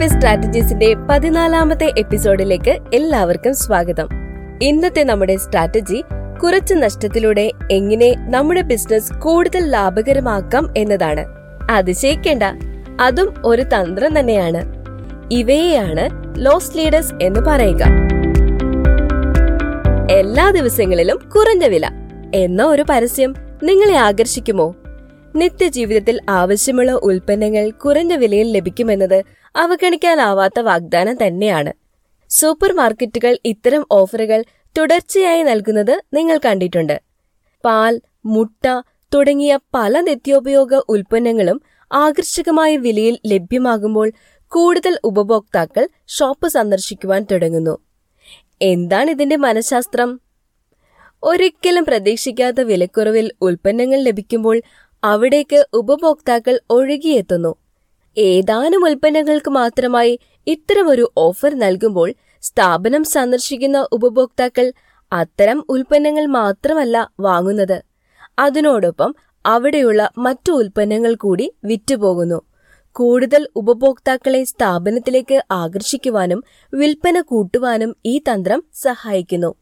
P സ്ട്രാറ്റജീസിന്റെ പതിനാലാമത്തെ എപ്പിസോഡിലേക്ക് എല്ലാവർക്കും സ്വാഗതം. ഇന്നത്തെ നമ്മുടെ സ്ട്രാറ്റജി കുറച്ച് നഷ്ടത്തിലൂടെ എങ്ങനെ നമ്മുടെ ബിസിനസ് കൂടുതൽ ലാഭകരമാക്കാം എന്നതാണ്. അതിശയിക്കേണ്ട അതും ഒരു തന്ത്രം തന്നെയാണ്. ഇവയെയാണ് ലോസ് ലീഡേഴ്സ് എന്ന് പറയുക. എല്ലാ ദിവസങ്ങളിലും കുറഞ്ഞ വില. എന്ന ഒരു പരസ്യം നിങ്ങളെ ആകർഷിക്കുമോ? നിത്യജീവിതത്തിൽ ആവശ്യമുള്ള ഉൽപ്പന്നങ്ങൾ കുറഞ്ഞ വിലയിൽ ലഭിക്കുമെന്നത് അവഗണിക്കാനാവാത്ത വാഗ്ദാനം തന്നെയാണ്. സൂപ്പർ മാർക്കറ്റുകൾ ഇത്തരം ഓഫറുകൾ തുടർച്ചയായി നൽകുന്നത് നിങ്ങൾ കണ്ടിട്ടുണ്ട്. പാൽ മുട്ട തുടങ്ങിയ പല നിത്യോപയോഗ ഉൽപ്പന്നങ്ങളും ആകർഷകമായ വിലയിൽ ലഭ്യമാകുമ്പോൾ കൂടുതൽ ഉപഭോക്താക്കൾ ഷോപ്പ് സന്ദർശിക്കുവാൻ തുടങ്ങുന്നു. എന്താണ് ഇതിന്റെ മനഃശാസ്ത്രം? ഒരിക്കലും പ്രതീക്ഷിക്കാത്ത വിലക്കുറവിൽ ഉൽപ്പന്നങ്ങൾ ലഭിക്കുമ്പോൾ അവിടേക്ക് ഉപഭോക്താക്കൾ ഒഴുകിയെത്തുന്നു. ഏതാനും ഉൽപ്പന്നങ്ങൾക്ക് മാത്രമായി ഇത്തരമൊരു ഓഫർ നൽകുമ്പോൾ സ്ഥാപനം സന്ദർശിക്കുന്ന ഉപഭോക്താക്കൾ അത്തരം ഉൽപ്പന്നങ്ങൾ മാത്രമല്ല വാങ്ങുന്നത്. അതിനോടൊപ്പം അവിടെയുള്ള മറ്റു ഉൽപ്പന്നങ്ങൾ കൂടി വിറ്റുപോകുന്നു. കൂടുതൽ ഉപഭോക്താക്കളെ സ്ഥാപനത്തിലേക്ക് ആകർഷിക്കുവാനും വിൽപ്പന കൂട്ടുവാനും ഈ തന്ത്രം സഹായിക്കുന്നു.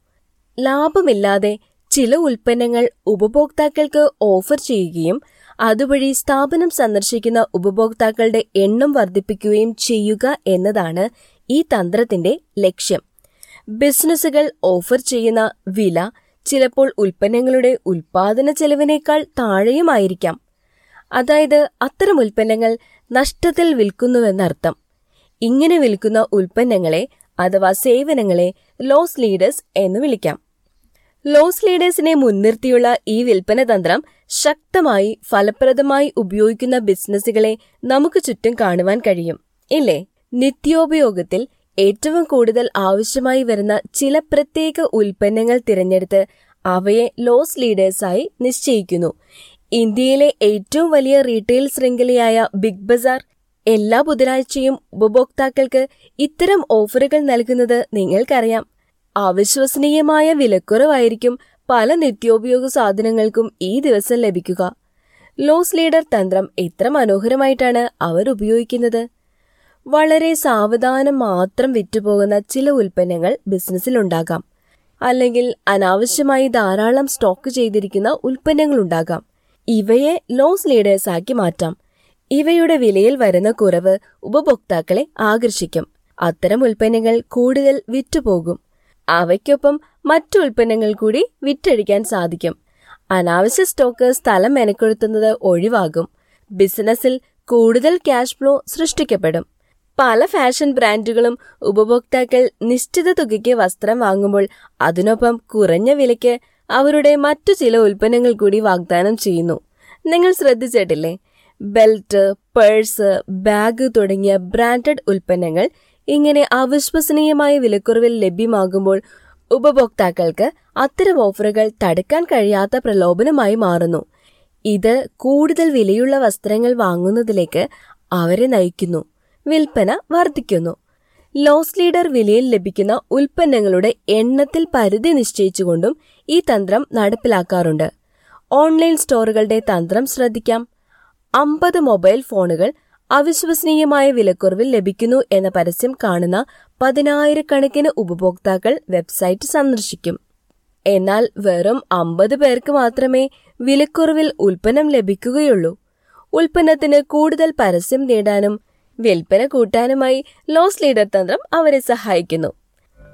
ലാഭമില്ലാതെ ചില ഉൽപ്പന്നങ്ങൾ ഉപഭോക്താക്കൾക്ക് ഓഫർ ചെയ്യുകയും അതുവഴി സ്ഥാപനം സന്ദർശിക്കുന്ന ഉപഭോക്താക്കളുടെ എണ്ണം വർദ്ധിപ്പിക്കുകയും ചെയ്യുക എന്നതാണ് ഈ തന്ത്രത്തിന്റെ ലക്ഷ്യം. ബിസിനസ്സുകൾ ഓഫർ ചെയ്യുന്ന വില ചിലപ്പോൾ ഉൽപ്പന്നങ്ങളുടെ ഉൽപാദന ചെലവിനേക്കാൾ താഴെയുമായിരിക്കാം. അതായത് അത്തരം ഉൽപ്പന്നങ്ങൾ നഷ്ടത്തിൽ വിൽക്കുന്നുവെന്നർത്ഥം. ഇങ്ങനെ വിൽക്കുന്ന ഉൽപ്പന്നങ്ങളെ അഥവാ സേവനങ്ങളെ ലോസ് ലീഡേഴ്സ് എന്ന് വിളിക്കാം. ലോസ് ലീഡേഴ്സിനെ മുൻനിർത്തിയുള്ള ഈ വിൽപ്പന തന്ത്രം ശക്തമായി ഫലപ്രദമായി ഉപയോഗിക്കുന്ന ബിസിനസ്സുകളെ നമുക്ക് ചുറ്റും കാണുവാൻ കഴിയും. ഇല്ലേ? നിത്യോപയോഗത്തിൽ ഏറ്റവും കൂടുതൽ ആവശ്യമായി വരുന്ന ചില പ്രത്യേക ഉൽപ്പന്നങ്ങൾ തിരഞ്ഞെടുത്ത് അവയെ ലോസ് ലീഡേഴ്സായി നിശ്ചയിക്കുന്നു. ഇന്ത്യയിലെ ഏറ്റവും വലിയ റീറ്റെയിൽ ശൃംഖലയായ ബിഗ് ബസാർ എല്ലാ ബുധനാഴ്ചയും ഉപഭോക്താക്കൾക്ക് ഇത്തരം ഓഫറുകൾ നൽകുന്നത് നിങ്ങൾക്കറിയാം. അവിശ്വസനീയമായ വിലക്കുറവായിരിക്കും പല നിത്യോപയോഗ സാധനങ്ങൾക്കും ഈ ദിവസം ലഭിക്കുക. ലോസ് ലീഡർ തന്ത്രം എത്ര മനോഹരമായിട്ടാണ് അവർ ഉപയോഗിക്കുന്നത്. വളരെ സാവധാനം മാത്രം വിറ്റുപോകുന്ന ചില ഉൽപ്പന്നങ്ങൾ ബിസിനസ്സിൽ ബിസിനസ്സിലുണ്ടാകാം അല്ലെങ്കിൽ അനാവശ്യമായി ധാരാളം സ്റ്റോക്ക് ചെയ്തിരിക്കുന്ന ഉൽപ്പന്നങ്ങൾ ഉൽപ്പന്നങ്ങളുണ്ടാകാം ഇവയെ ലോസ് ലീഡേഴ്സ് ആക്കി മാറ്റാം. ഇവയുടെ വിലയിൽ വരുന്ന കുറവ് ഉപഭോക്താക്കളെ ആകർഷിക്കും. അത്തരം ഉൽപ്പന്നങ്ങൾ കൂടുതൽ വിറ്റുപോകും. അവയ്ക്കൊപ്പം മറ്റു ഉൽപ്പന്നങ്ങൾ കൂടി വിറ്റഴിക്കാൻ സാധിക്കും. അനാവശ്യ സ്റ്റോക്ക് സ്ഥലം മെനക്കെടുത്തുന്നത് ഒഴിവാകും. ബിസിനസ്സിൽ കൂടുതൽ ക്യാഷ് ഫ്ലോ സൃഷ്ടിക്കപ്പെടും. പല ഫാഷൻ ബ്രാൻഡുകളും ഉപഭോക്താക്കൾ നിശ്ചിത തുകയ്ക്ക് വസ്ത്രം വാങ്ങുമ്പോൾ അതിനൊപ്പം കുറഞ്ഞ വിലയ്ക്ക് അവരുടെ മറ്റു ചില ഉൽപ്പന്നങ്ങൾ കൂടി വാഗ്ദാനം ചെയ്യുന്നു. നിങ്ങൾ ശ്രദ്ധിച്ചിട്ടില്ലേ? ബെൽറ്റ് പേഴ്സ് ബാഗ് തുടങ്ങിയ ബ്രാൻഡഡ് ഉൽപ്പന്നങ്ങൾ ഇങ്ങനെ അവിശ്വസനീയമായ വിലക്കുറവിൽ ലഭ്യമാകുമ്പോൾ ഉപഭോക്താക്കൾക്ക് അത്തരം ഓഫറുകൾ തടുക്കാൻ കഴിയാത്ത പ്രലോഭനമായി മാറുന്നു. ഇത് കൂടുതൽ വിലയുള്ള വസ്ത്രങ്ങൾ വാങ്ങുന്നതിലേക്ക് അവരെ നയിക്കുന്നു. വിൽപ്പന വർദ്ധിക്കുന്നു. ലോസ് ലീഡർ വിലയിൽ ലഭിക്കുന്ന ഉൽപ്പന്നങ്ങളുടെ എണ്ണത്തിൽ പരിധി നിശ്ചയിച്ചുകൊണ്ടും ഈ തന്ത്രം നടപ്പിലാക്കാറുണ്ട്. ഓൺലൈൻ സ്റ്റോറുകളുടെ തന്ത്രം ശ്രദ്ധിക്കാം. അമ്പത് മൊബൈൽ ഫോണുകൾ അവിശ്വസനീയമായ വിലക്കുറവിൽ ലഭിക്കുന്നു എന്ന പരസ്യം കാണുന്ന പതിനായിരക്കണക്കിന് ഉപഭോക്താക്കൾ വെബ്സൈറ്റ് സന്ദർശിക്കും. എന്നാൽ വെറും അമ്പത് പേർക്ക് മാത്രമേ വിലക്കുറവിൽ ഉൽപ്പന്നം ലഭിക്കുകയുള്ളൂ. ഉൽപ്പന്നത്തിന് കൂടുതൽ പരസ്യം നേടാനും വിൽപ്പന കൂട്ടാനുമായി ലോസ് ലീഡർ തന്ത്രം അവരെ സഹായിക്കുന്നു.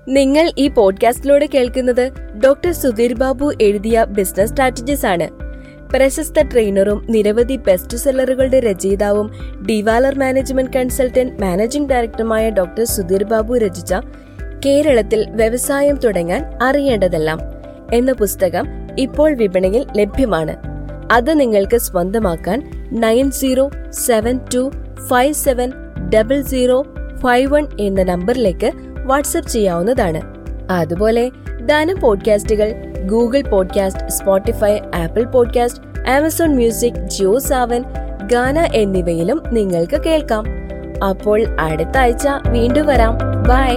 നിങ്ങൾ ഈ പോഡ്കാസ്റ്റിലൂടെ കേൾക്കുന്നത് ഡോക്ടർ സുധീർ ബാബു എഴുതിയ ബിസിനസ് സ്ട്രാറ്റജീസ് ആണ് പ്രശസ്ത ട്രെയിനറും നിരവധി ബെസ്റ്റ് സെല്ലറുകളുടെ രചയിതാവും ഡിവാലർ മാനേജ്മെന്റ് കൺസൾട്ടന്റ് മാനേജിംഗ് ഡയറക്ടറുമായ ഡോക്ടർ സുധീർ ബാബു രചിച്ച കേരളത്തിൽ വ്യവസായം തുടങ്ങാൻ അറിയേണ്ടതെല്ലാം എന്ന പുസ്തകം ഇപ്പോൾ വിപണിയിൽ ലഭ്യമാണ്. അത് നിങ്ങൾക്ക് സ്വന്തമാക്കാൻ nine zero seven two five seven double zero five one എന്ന നമ്പറിലേക്ക് വാട്സപ്പ് ചെയ്യാവുന്നതാണ്. അതുപോലെ Dhanam പോഡ്കാസ്റ്റുകൾ Google podcast Spotify Apple podcast Amazon music Jio Saavn Gaana എന്നിവയിലും നിങ്ങൾക്ക് കേൾക്കാം. അപ്പോൾ അടുത്ത ആഴ്ച വീണ്ടും വരാം. ബൈ